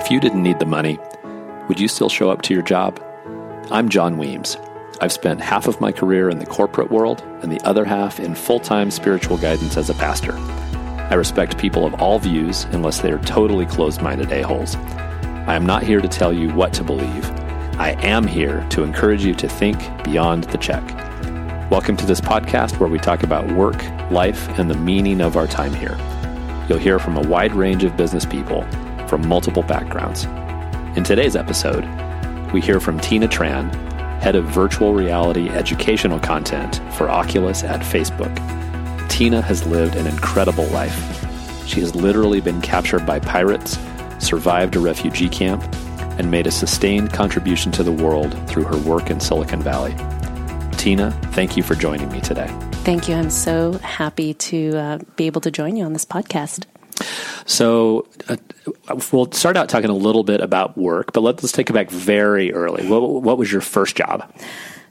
If you didn't need the money, would you still show up to your job? I'm John Weems. I've spent half of my career in the corporate world and the other half in full time spiritual guidance as a pastor. I respect people of all views unless they are totally closed minded a-holes. I am not here to tell you what to believe. I am here to encourage you to think beyond the check. Welcome to this podcast where we talk about work, life, and the meaning of our time here. You'll hear from a wide range of business people from multiple backgrounds. In today's episode, we hear from Tina Tran, head of virtual reality educational content for Oculus at Facebook. Tina has lived an incredible life. She has literally been captured by pirates, survived a refugee camp, and made a sustained contribution to the world through her work in Silicon Valley. Tina, thank you for joining me today. Thank you. I'm so happy to uh, be able to join you on this podcast. So, uh, we'll start out talking a little bit about work, but let's take it back very early. What, what was your first job?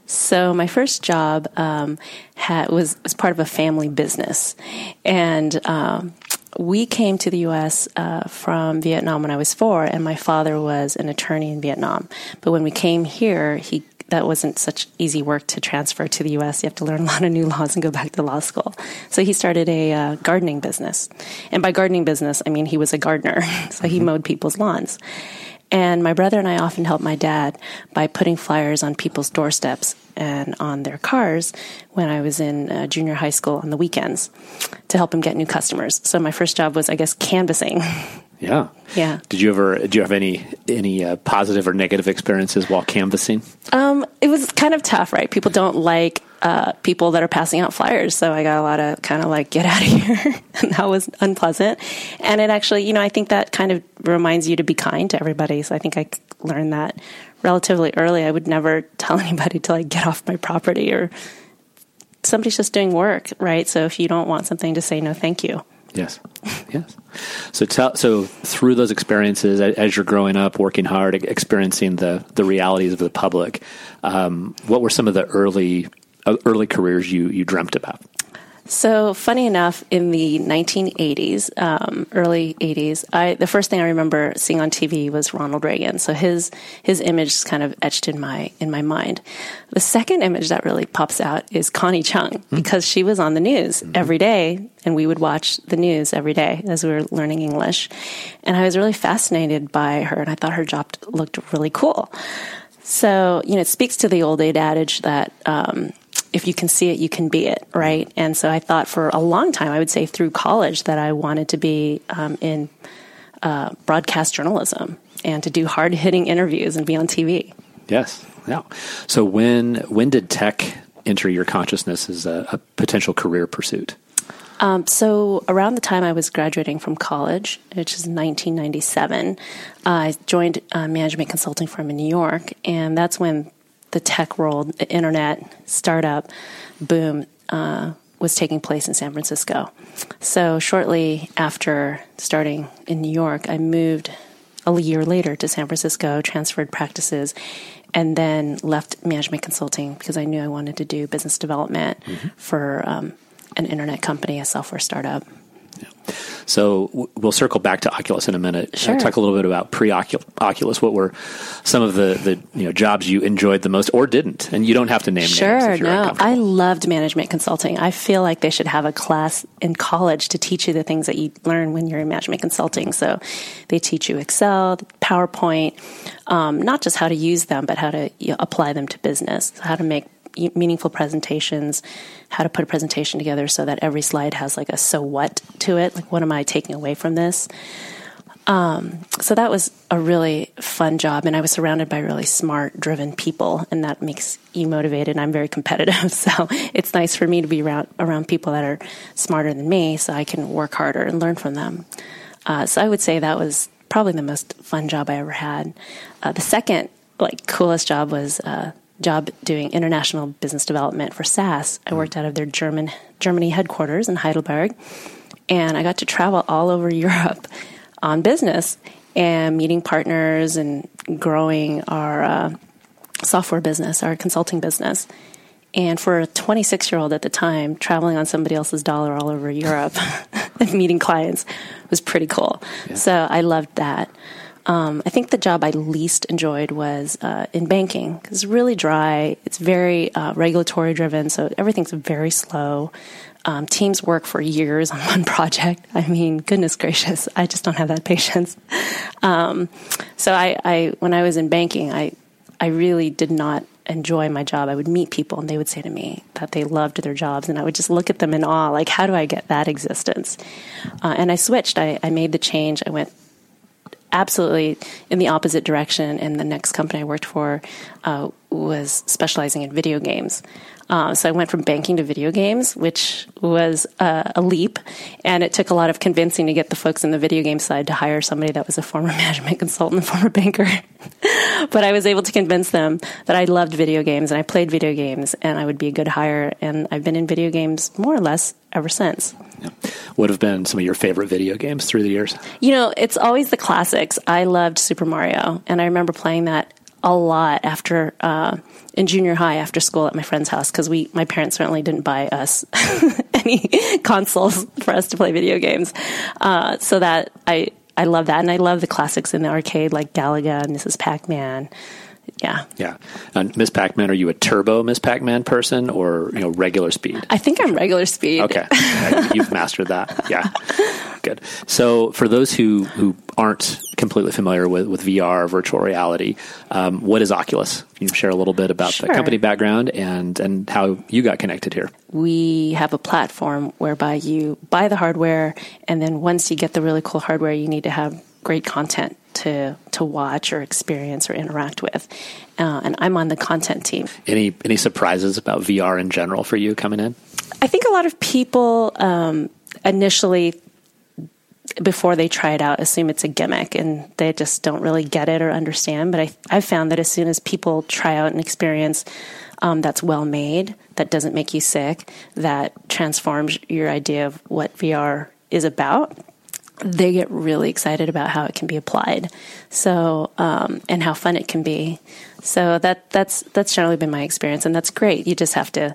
So my first job um, had, was was part of a family business, and um, we came to the U.S. Uh, from Vietnam when I was four, and my father was an attorney in Vietnam. But when we came here, he that wasn't such easy work to transfer to the U.S. You have to learn a lot of new laws and go back to law school. So he started a uh, gardening business, and by gardening business, I mean he was a gardener. so he mm-hmm. mowed people's lawns. And my brother and I often helped my dad by putting flyers on people's doorsteps and on their cars when I was in uh, junior high school on the weekends to help him get new customers. So my first job was, I guess, canvassing. Yeah. Yeah. Did you ever? Did you have any any uh, positive or negative experiences while canvassing? Um, it was kind of tough, right? People don't like uh, people that are passing out flyers, so I got a lot of kind of like get out of here, and that was unpleasant. And it actually, you know, I think that kind of reminds you to be kind to everybody. So I think I learned that relatively early. I would never tell anybody to like get off my property or somebody's just doing work, right? So if you don't want something to say no, thank you. Yes, yes. So, tell, so through those experiences, as you're growing up, working hard, experiencing the the realities of the public, um, what were some of the early uh, early careers you you dreamt about? So funny enough, in the 1980s, um, early 80s, I, the first thing I remember seeing on TV was Ronald Reagan. So his his image is kind of etched in my in my mind. The second image that really pops out is Connie Chung mm-hmm. because she was on the news mm-hmm. every day, and we would watch the news every day as we were learning English. And I was really fascinated by her, and I thought her job looked really cool. So you know, it speaks to the old adage that. Um, if you can see it, you can be it, right? And so I thought for a long time, I would say through college, that I wanted to be um, in uh, broadcast journalism and to do hard hitting interviews and be on TV. Yes, yeah. So when when did tech enter your consciousness as a, a potential career pursuit? Um, so around the time I was graduating from college, which is 1997, uh, I joined a management consulting firm in New York, and that's when the tech world, the internet startup boom uh, was taking place in San Francisco. So shortly after starting in New York, I moved a year later to San Francisco, transferred practices, and then left management consulting because I knew I wanted to do business development mm-hmm. for um, an internet company, a software startup. So we'll circle back to Oculus in a minute. Sure. Talk a little bit about pre-Oculus. What were some of the, the you know jobs you enjoyed the most or didn't? And you don't have to name sure, names. Sure, no. I loved management consulting. I feel like they should have a class in college to teach you the things that you learn when you're in management consulting. So they teach you Excel, PowerPoint, um, not just how to use them, but how to you know, apply them to business, how to make meaningful presentations, how to put a presentation together so that every slide has like a so what to it. Like, what am I taking away from this? Um, so that was a really fun job, and I was surrounded by really smart, driven people, and that makes you motivated. I'm very competitive, so it's nice for me to be around around people that are smarter than me, so I can work harder and learn from them. Uh, so I would say that was probably the most fun job I ever had. Uh, the second, like, coolest job was uh, job doing international business development for SAS. I worked out of their German Germany headquarters in Heidelberg, and I got to travel all over Europe on business and meeting partners and growing our uh, software business, our consulting business. And for a 26 year old at the time, traveling on somebody else's dollar all over Europe and meeting clients was pretty cool. Yeah. So I loved that. Um, I think the job I least enjoyed was uh, in banking. because It's really dry. It's very uh, regulatory driven, so everything's very slow. Um, teams work for years on one project. I mean, goodness gracious, I just don't have that patience. Um, so I, I, when I was in banking, I, I really did not enjoy my job. I would meet people and they would say to me that they loved their jobs, and I would just look at them in awe, like, how do I get that existence? Uh, and I switched. I, I made the change. I went absolutely in the opposite direction. And the next company I worked for uh, was specializing in video games. Uh, so I went from banking to video games, which was uh, a leap, and it took a lot of convincing to get the folks in the video game side to hire somebody that was a former management consultant, and former banker. but I was able to convince them that I loved video games and I played video games, and I would be a good hire. And I've been in video games more or less ever since. What have been some of your favorite video games through the years? You know, it's always the classics. I loved Super Mario, and I remember playing that a lot after uh, in junior high after school at my friend's house because we my parents certainly didn't buy us any consoles for us to play video games. Uh, so that I I love that, and I love the classics in the arcade like Galaga Mrs. Pac Man. Yeah. Yeah. And Miss Pac Man, are you a turbo Miss Pac Man person or you know regular speed? I think I'm regular speed. Okay. You've mastered that. Yeah. Good. So for those who, who aren't completely familiar with, with VR, virtual reality, um, what is Oculus? Can you share a little bit about sure. the company background and, and how you got connected here? We have a platform whereby you buy the hardware, and then once you get the really cool hardware, you need to have great content to to watch or experience or interact with. Uh, and I'm on the content team. Any any surprises about VR in general for you coming in? I think a lot of people um, initially. Before they try it out, assume it's a gimmick and they just don't really get it or understand. But I, I've found that as soon as people try out an experience um, that's well made, that doesn't make you sick, that transforms your idea of what VR is about, they get really excited about how it can be applied. So, um, and how fun it can be. So that that's that's generally been my experience, and that's great. You just have to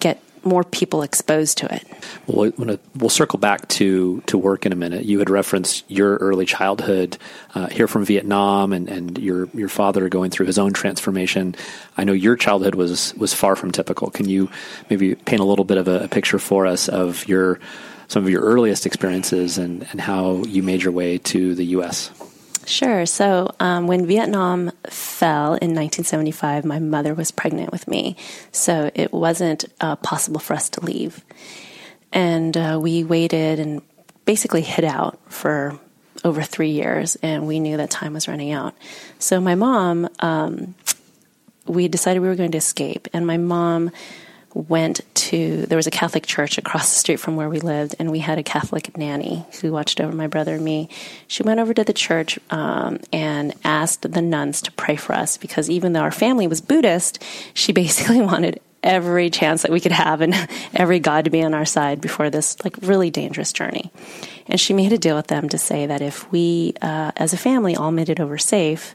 get more people exposed to it. Well, we'll circle back to, to work in a minute. You had referenced your early childhood uh, here from Vietnam, and, and your your father going through his own transformation. I know your childhood was was far from typical. Can you maybe paint a little bit of a, a picture for us of your some of your earliest experiences and, and how you made your way to the U.S. Sure. So um, when Vietnam fell in 1975, my mother was pregnant with me. So it wasn't uh, possible for us to leave. And uh, we waited and basically hid out for over three years, and we knew that time was running out. So my mom, um, we decided we were going to escape, and my mom went to there was a Catholic church across the street from where we lived, and we had a Catholic nanny who watched over my brother and me. She went over to the church um, and asked the nuns to pray for us because even though our family was Buddhist, she basically wanted every chance that we could have and every God to be on our side before this like really dangerous journey. And she made a deal with them to say that if we, uh, as a family, all made it over safe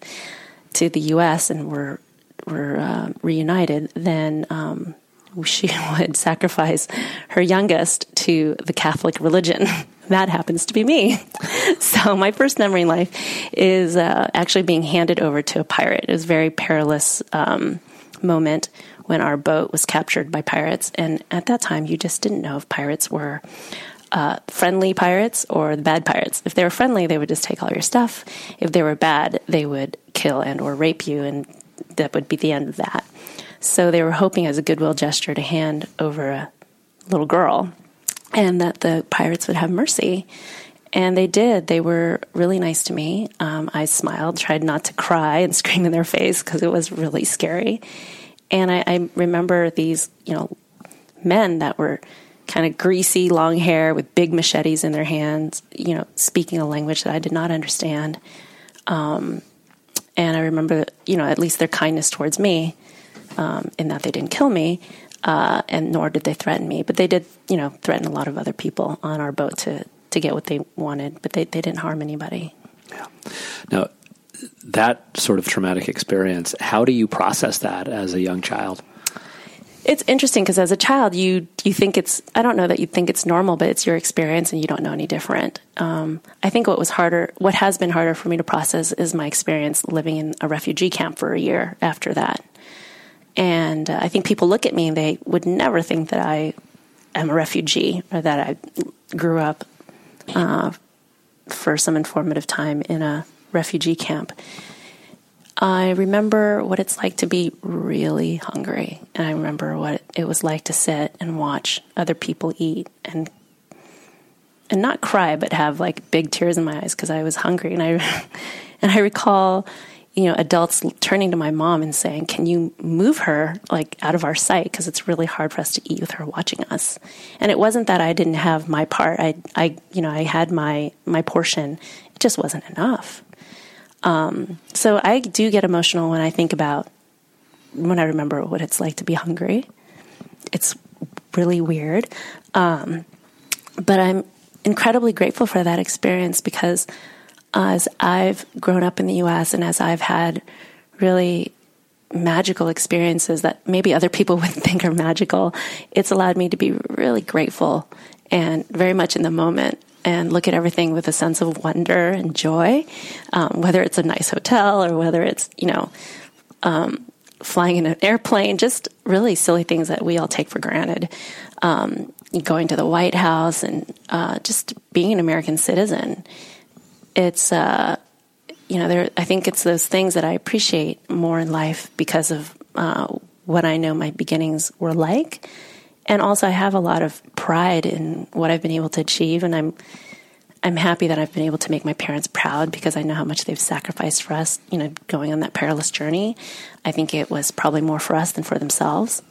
to the U.S. and were were uh, reunited, then um, she would sacrifice her youngest to the Catholic religion. that happens to be me. so my first memory in life is uh, actually being handed over to a pirate. It was a very perilous um, moment when our boat was captured by pirates, and at that time, you just didn't know if pirates were. Uh, friendly pirates or the bad pirates. If they were friendly, they would just take all your stuff. If they were bad, they would kill and or rape you, and that would be the end of that. So they were hoping as a goodwill gesture to hand over a little girl and that the pirates would have mercy. And they did. They were really nice to me. Um, I smiled, tried not to cry and scream in their face because it was really scary. And I, I remember these, you know, men that were kind of greasy, long hair with big machetes in their hands, you know, speaking a language that I did not understand. Um, and I remember, you know, at least their kindness towards me um, in that they didn't kill me, uh, and nor did they threaten me. But they did, you know, threaten a lot of other people on our boat to to get what they wanted. But they they didn't harm anybody. Yeah. Now, that sort of traumatic experience, how do you process that as a young child? it's interesting because as a child, you you think it's I don't know that you think it's normal, but it's your experience, and you don't know any different. Um, I think what was harder, what has been harder for me to process, is my experience living in a refugee camp for a year after that. And uh, I think people look at me and they would never think that I am a refugee or that I grew up uh, for some informative time in a refugee camp. I remember what it's like to be really hungry, and I remember what it was like to sit and watch other people eat and and not cry, but have like big tears in my eyes because I was hungry. And I and I recall, you know, adults turning to my mom and saying, "Can you move her like out of our sight because it's really hard for us to eat with her watching us." And it wasn't that I didn't have my part. I, I, you know, I had my my portion. It just wasn't enough. Um, so I do get emotional when I think about when I remember what it's like to be hungry. It's really weird. Um, but I'm incredibly grateful for that experience because as I've grown up in the US and as I've had really magical experiences that maybe other people would think are magical, it's allowed me to be really grateful and very much in the moment and look at everything with a sense of wonder and joy, um, whether it's a nice hotel or whether it's, you know, um, flying in an airplane, just really silly things that we all take for granted. Um, going to the White House and uh, just being an American citizen. It's, uh, you know, there. I think it's those things that I appreciate more in life because of uh, what I know my beginnings were like and also I have a lot of pride in what I've been able to achieve, and I'm I'm happy that I've been able to make my parents proud because I know how much they've sacrificed for us. You know, going on that perilous journey, I think it was probably more for us than for themselves.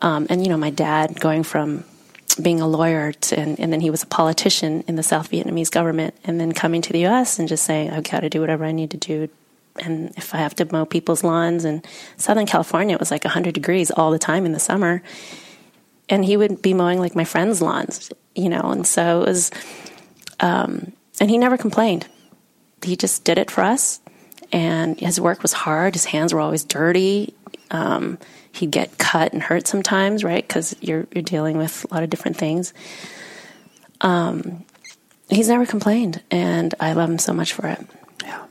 Um, and you know, my dad going from being a lawyer to, and, and, then he was a politician in the South Vietnamese government, and then coming to the U.S. and just saying, "I've got to do whatever I need to do." And if I have to mow people's lawns in Southern California, it was like 100 degrees all the time in the summer and he would be mowing like my friends' lawns, you know, and so it was, um, and he never complained. He just did it for us, and his work was hard. His hands were always dirty. Um, he'd get cut and hurt sometimes, right? Because you're you're dealing with a lot of different things. Um, he's never complained, and I love him so much for it. Yeah.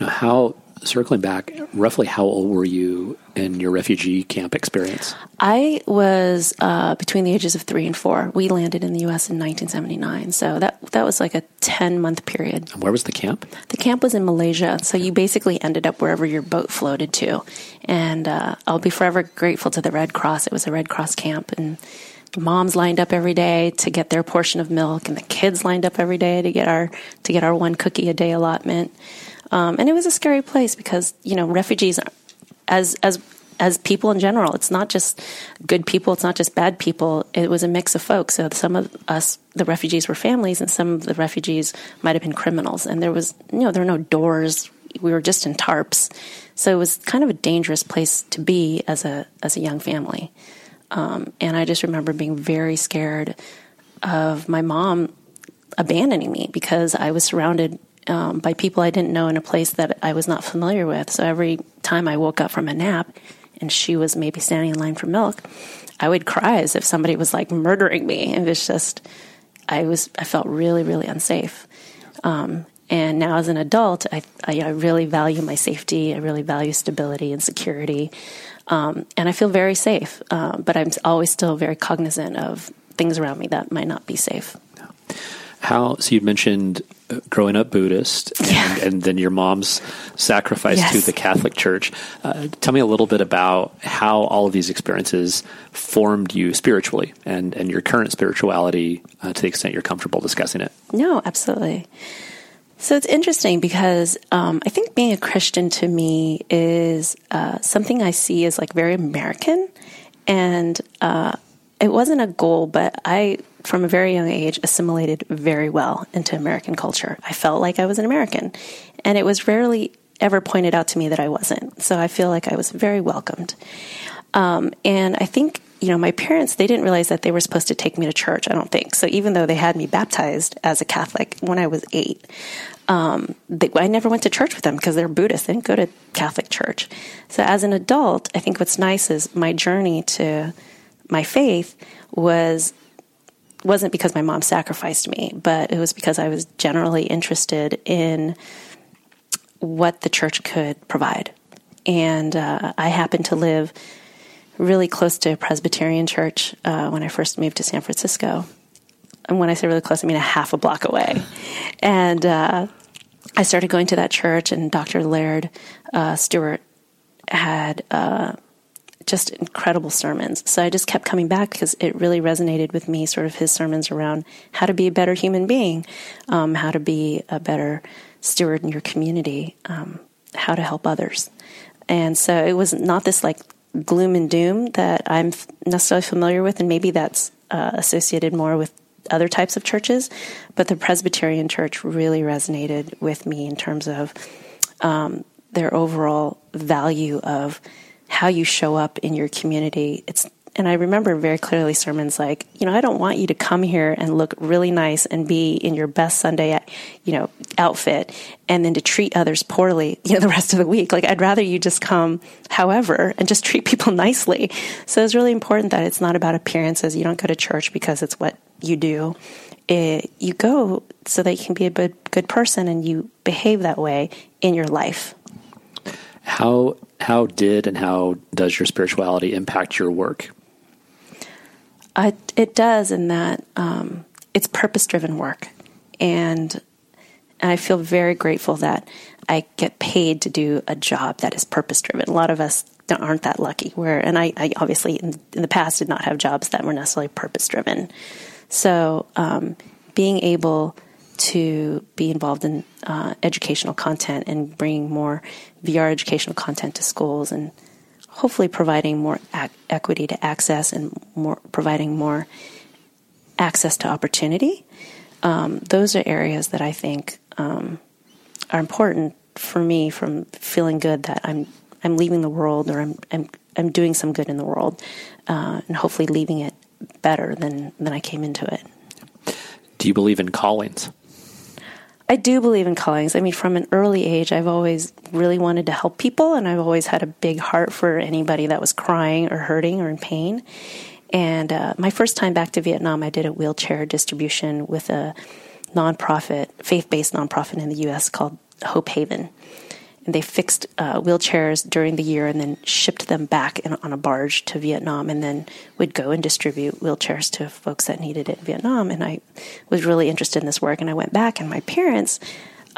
Now, how circling back, roughly how old were you in your refugee camp experience? I was uh, between the ages of three and four. We landed in the U.S. in 1979, so that that was like a 10 month period. And where was the camp? The camp was in Malaysia, so you basically ended up wherever your boat floated to. And uh, I'll be forever grateful to the Red Cross. It was a Red Cross camp, and moms lined up every day to get their portion of milk, and the kids lined up every day to get our to get our one cookie a day allotment. Um, and it was a scary place because you know refugees, as as as people in general, it's not just good people, it's not just bad people. It was a mix of folks. So some of us, the refugees, were families, and some of the refugees might have been criminals. And there was you know there were no doors. We were just in tarps, so it was kind of a dangerous place to be as a as a young family. Um, and I just remember being very scared of my mom abandoning me because I was surrounded um, by people I didn't know in a place that I was not familiar with. So every time I woke up from a nap and she was maybe standing in line for milk, I would cry as if somebody was like murdering me. And it was just, I was, I felt really, really unsafe. Um, and now as an adult, I, I, I, really value my safety. I really value stability and security. Um, and I feel very safe, uh, but I'm always still very cognizant of things around me that might not be safe. How, so you mentioned growing up Buddhist and, yeah. and then your mom's sacrifice yes. to the Catholic Church. Uh, tell me a little bit about how all of these experiences formed you spiritually and, and your current spirituality uh, to the extent you're comfortable discussing it. No, absolutely. So it's interesting because um, I think being a Christian to me is uh, something I see as like very American. And uh, it wasn't a goal, but I from a very young age, assimilated very well into American culture. I felt like I was an American, and it was rarely ever pointed out to me that I wasn't. So I feel like I was very welcomed. Um, and I think, you know, my parents, they didn't realize that they were supposed to take me to church, I don't think. So even though they had me baptized as a Catholic when I was eight, um, they, I never went to church with them because they're Buddhist. They didn't go to Catholic church. So as an adult, I think what's nice is my journey to my faith was wasn't because my mom sacrificed me, but it was because I was generally interested in what the church could provide. And uh, I happened to live really close to a Presbyterian church uh, when I first moved to San Francisco. And when I say really close, I mean a half a block away. And uh, I started going to that church, and Dr. Laird uh, Stuart had uh, just incredible sermons. So I just kept coming back because it really resonated with me, sort of his sermons around how to be a better human being, um, how to be a better steward in your community, um, how to help others. And so it was not this like gloom and doom that I'm necessarily familiar with, and maybe that's uh, associated more with other types of churches, but the Presbyterian church really resonated with me in terms of um, their overall value of how you show up in your community. It's and I remember very clearly sermons like, you know, I don't want you to come here and look really nice and be in your best Sunday, you know, outfit and then to treat others poorly, you know, the rest of the week. Like, I'd rather you just come however and just treat people nicely. So it's really important that it's not about appearances. You don't go to church because it's what you do. It, you go so that you can be a good, good person and you behave that way in your life. How how did and how does your spirituality impact your work? Uh, it does in that um, it's purpose driven work, and I feel very grateful that I get paid to do a job that is purpose driven. A lot of us aren't that lucky. Where and I, I obviously in, in, the past did not have jobs that were necessarily purpose driven. So um, being able to be involved in uh, educational content and bringing more VR educational content to schools and hopefully providing more ac- equity to access and more providing more access to opportunity. Um, those are areas that I think um, are important for me from feeling good that I'm I'm leaving the world or I'm I'm, I'm doing some good in the world uh, and hopefully leaving it better than than I came into it. Do you believe in callings? I do believe in callings. I mean, from an early age, I've always really wanted to help people, and I've always had a big heart for anybody that was crying or hurting or in pain. And uh, my first time back to Vietnam, I did a wheelchair distribution with a nonprofit, faith based nonprofit in the U.S. called Hope Haven and they fixed uh, wheelchairs during the year and then shipped them back in, on a barge to Vietnam and then would go and distribute wheelchairs to folks that needed it in Vietnam. And I was really interested in this work and I went back and my parents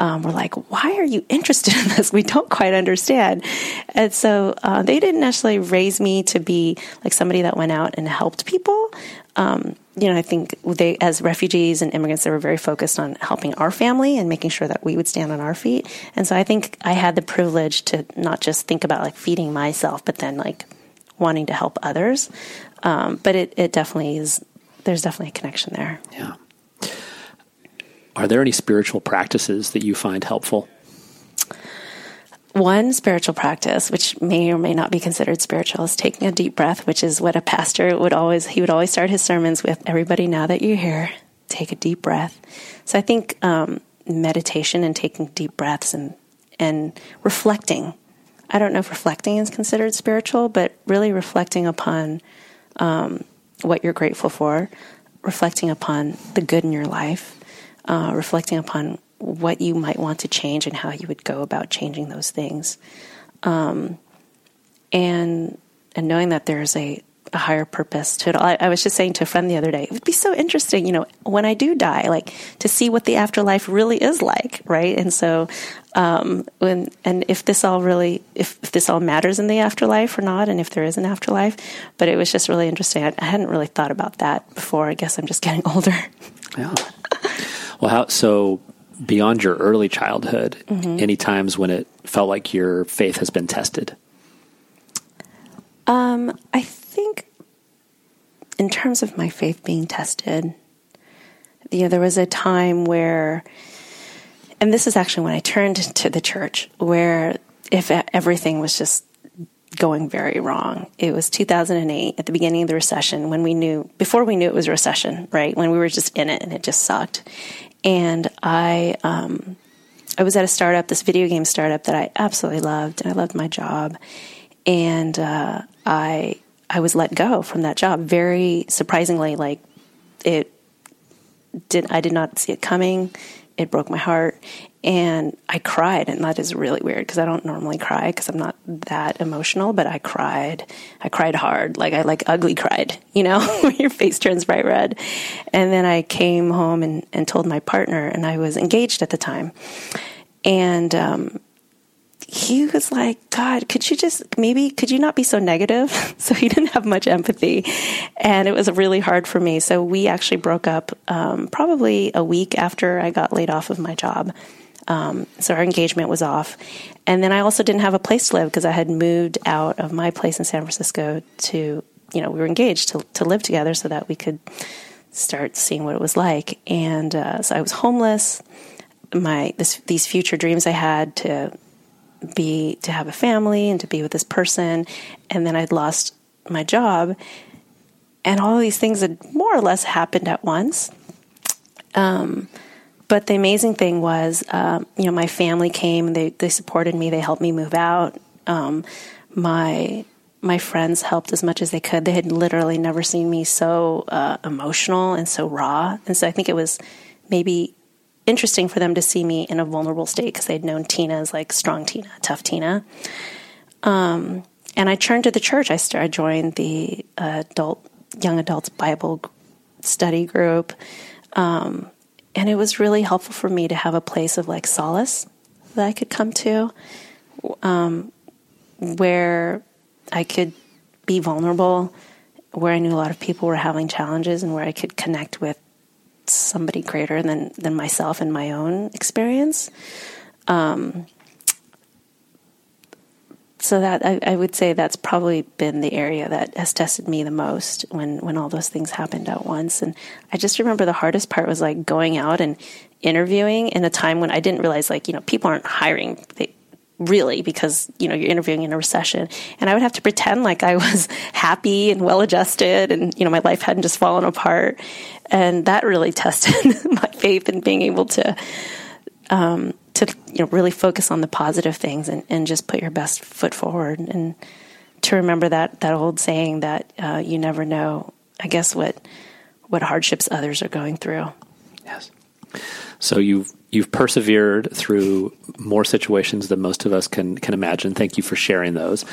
um, were like, why are you interested in this? We don't quite understand. And so uh, they didn't necessarily raise me to be like somebody that went out and helped people. Um, you know, I think they, as refugees and immigrants, they were very focused on helping our family and making sure that we would stand on our feet. And so I think I had the privilege to not just think about like feeding myself, but then like wanting to help others. Um, but it, it definitely is, there's definitely a connection there. Yeah. Are there any spiritual practices that you find helpful? One spiritual practice, which may or may not be considered spiritual, is taking a deep breath, which is what a pastor would always, he would always start his sermons with everybody, now that you're here, take a deep breath. So I think um, meditation and taking deep breaths and, and reflecting. I don't know if reflecting is considered spiritual, but really reflecting upon um, what you're grateful for, reflecting upon the good in your life, uh, reflecting upon what you might want to change and how you would go about changing those things. Um, and and knowing that there's a, a higher purpose to it. I, I, was just saying to a friend the other day, it would be so interesting, you know, when I do die, like to see what the afterlife really is like, right? And so, um, when and if this all really, if, if, this all matters in the afterlife or not, and if there is an afterlife, but it was just really interesting. I, I hadn't really thought about that before. I guess I'm just getting older. Yeah. Well, how so? beyond your early childhood, mm-hmm. any times when it felt like your faith has been tested? Um, I think in terms of my faith being tested, you know, there was a time where, and this is actually when I turned to the church, where if everything was just going very wrong. It was 2008 at the beginning of the recession when we knew, before we knew it was a recession, right? When we were just in it and it just sucked. And I, um, I was at a startup, this video game startup that I absolutely loved, and I loved my job, and uh, I I was let go from that job very surprisingly. Like it did, I did not see it coming. It broke my heart, and I cried, and that is really weird because I don't normally cry because I'm not that emotional. But I cried. I cried hard, like I like ugly cried, you know, your face turns bright red. And then I came home and, and told my partner, and I was engaged at the time, and um, he was like, God, could you just maybe, could you not be so negative? so he didn't have much empathy. And it was really hard for me. So we actually broke up um, probably a week after I got laid off of my job. Um, so our engagement was off. And then I also didn't have a place to live because I had moved out of my place in San Francisco to, you know, we were engaged to, to live together so that we could start seeing what it was like. And uh, so I was homeless. My this, these future dreams I had to be to have a family and to be with this person. And then I'd lost my job. And all these things had more or less happened at once. Um, but the amazing thing was um, you know my family came they, they supported me. They helped me move out. Um, my my friends helped as much as they could. They had literally never seen me so uh, emotional and so raw. And so i think it was maybe interesting for them to see me in a vulnerable state because they'd known Tina as like strong Tina, tough Tina. Um, and I turned to the church. I I joined the uh, adult, young adults Bible study group. Um, and it was really helpful for me to have a place of like solace that I could come to, um, where I could be vulnerable, where I knew a lot of people were having challenges, and where I could connect with somebody greater than than myself and my own experience. Um, so that I, I, would say that's probably been the area that has tested me the most when when all those things happened at once. And I just remember the hardest part was like going out and interviewing in a time when I didn't realize like you know people aren't hiring. They, really because you know you're interviewing in a recession. And i would have to pretend like i was happy and well adjusted and you know my life hadn't just fallen apart. And that really tested my faith in being able to um, to you know really focus on the positive things and, and just put your best foot forward. And to remember that that old saying that uh, you never know i guess what what hardships others are going through. Yes so you've you've persevered through more situations than most of us can can imagine. Thank you for sharing those.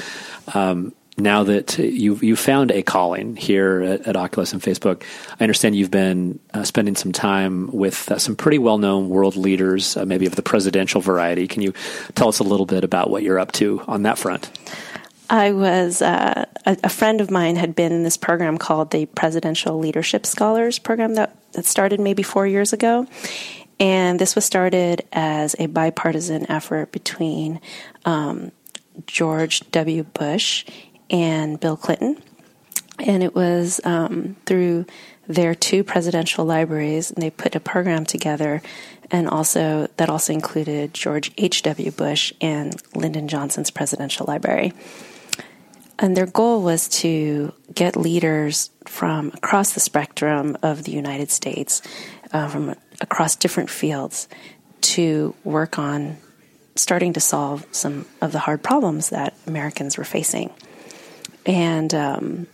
Um, now that you've you found a calling here at, at, Oculus and Facebook, I understand you've been uh, spending some time with uh, some pretty well known world leaders, uh, maybe of the presidential variety. Can you tell us a little bit about what you're up to on that front? I was uh, a, a, friend of mine had been in this program called the Presidential Leadership Scholars program that, that started maybe four years ago, and this was started as a bipartisan effort between um, George W. Bush and Bill Clinton. And it was um, through their two presidential libraries, and they put a program together, and also that also included George H.W. Bush and Lyndon Johnson's presidential library. And their goal was to get leaders from across the spectrum of the United States, uh, from across different fields, to work on starting to solve some of the hard problems that Americans were facing. And um,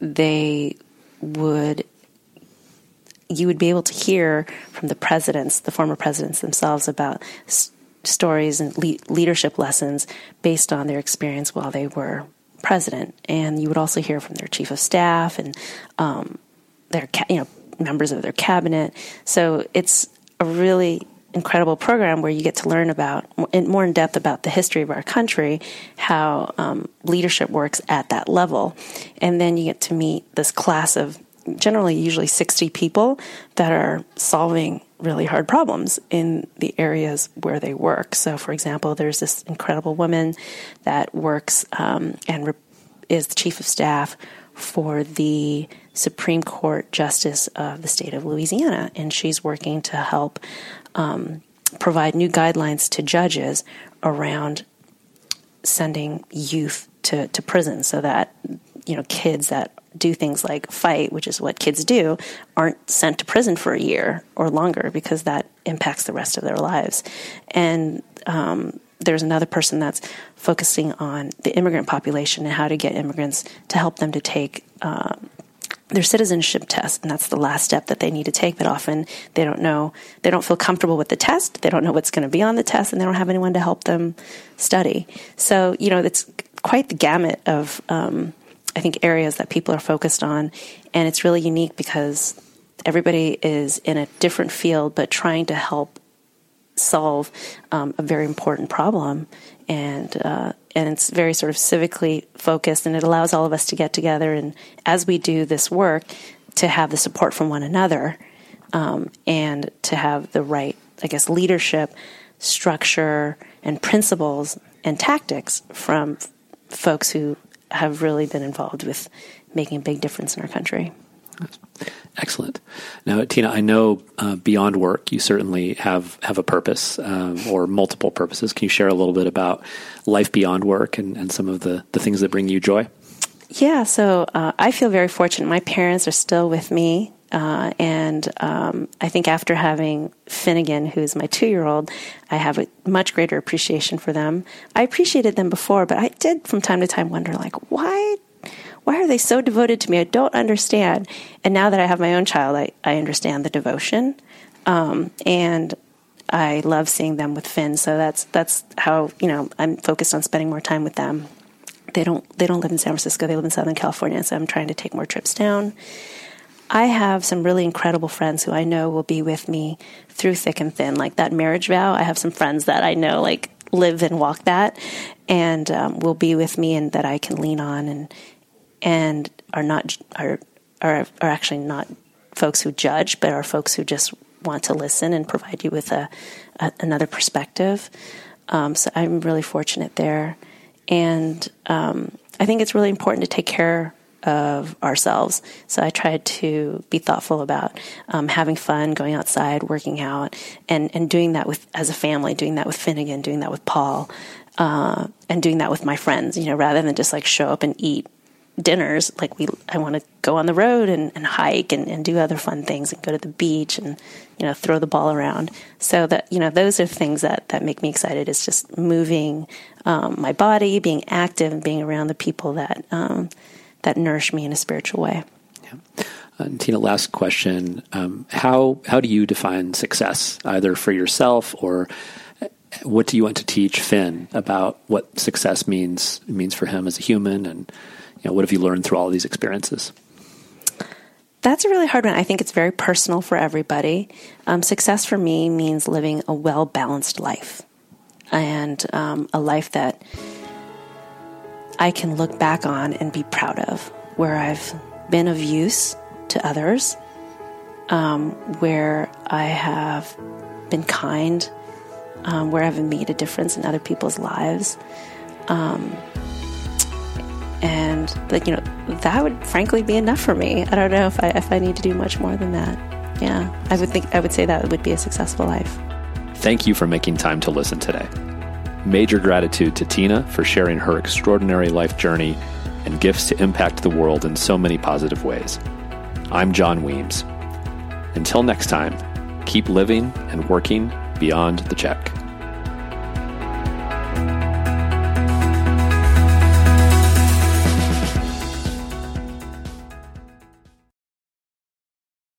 they would, you would be able to hear from the presidents, the former presidents themselves, about s- stories and le- leadership lessons based on their experience while they were president, and you would also hear from their chief of staff and um, their you know members of their cabinet. So it's a really incredible program where you get to learn about more in depth about the history of our country, how um, leadership works at that level, and then you get to meet this class of generally usually 60 people that are solving really hard problems in the areas where they work. So, for example, there's this incredible woman that works um, and re- is the chief of staff for the Supreme Court Justice of the state of Louisiana, and she's working to help um, provide new guidelines to judges around sending youth to, to prison so that you know kids that do things like fight, which is what kids do, aren't sent to prison for a year or longer because that impacts the rest of their lives. And um, there's another person that's focusing on the immigrant population and how to get immigrants to help them to take uh, their citizenship test, and that's the last step that they need to take. But often they don't know, they don't feel comfortable with the test, they don't know what's going to be on the test, and they don't have anyone to help them study. So, you know, it's quite the gamut of, um, I think, areas that people are focused on, and it's really unique because everybody is in a different field but trying to help solve um, a very important problem. And uh, and it's very sort of civically focused, and it allows all of us to get together and as we do this work, to have the support from one another, um, and to have the right, I guess, leadership, structure, and principles and tactics from folks who have really been involved with making a big difference in our country. Excellent. Now, Tina, I know uh, beyond work, you certainly have have a purpose um, or multiple purposes. Can you share a little bit about life beyond work and, and some of the, the things that bring you joy? Yeah, so uh, I feel very fortunate. My parents are still with me. Uh, and um, I think after having Finnegan, who's my two year old, I have a much greater appreciation for them. I appreciated them before, but I did from time to time wonder, like, why why are they so devoted to me? I don't understand. And now that I have my own child, I, I understand the devotion. Um, and I love seeing them with Finn. So that's that's how you know I'm focused on spending more time with them. They don't they don't live in San Francisco. They live in Southern California. So I'm trying to take more trips down. I have some really incredible friends who I know will be with me through thick and thin. Like that marriage vow, I have some friends that I know like live and walk that, and um, will be with me and that I can lean on and and are not are are are actually not folks who judge, but are folks who just want to listen and provide you with a, a another perspective. Um, so I'm really fortunate there, and um, I think it's really important to take care of ourselves. So I tried to be thoughtful about um, having fun, going outside, working out, and and doing that with as a family, doing that with Finnegan, doing that with Paul, uh, and doing that with my friends. You know, rather than just like show up and eat dinners like we i want to go on the road and, and hike and, and, do other fun things and go to the beach and you know throw the ball around so that you know those are things that that make me excited is just moving um, my body being active and being around the people that um, that nourish me in a spiritual way yeah. Uh, Tina, last question: um, How how do you define success, either for yourself or uh, what do you want to teach Finn about what success means means for him as a human and you know, what have you learned through all these experiences? That's a really hard one. I think it's very personal for everybody. Um, success for me means living a well balanced life and um, a life that I can look back on and be proud of, where I've been of use to others, um, where I have been kind, um, where I've made a difference in other people's lives. Um, and like you know that would frankly be enough for me. I don't know if i if i need to do much more than that. Yeah i would think i would say that would be a successful life. Thank you for making time to listen today major gratitude to tina for sharing her extraordinary life journey and gifts to impact the world in so many positive ways. I'm john weems. Until next time keep living and working beyond the check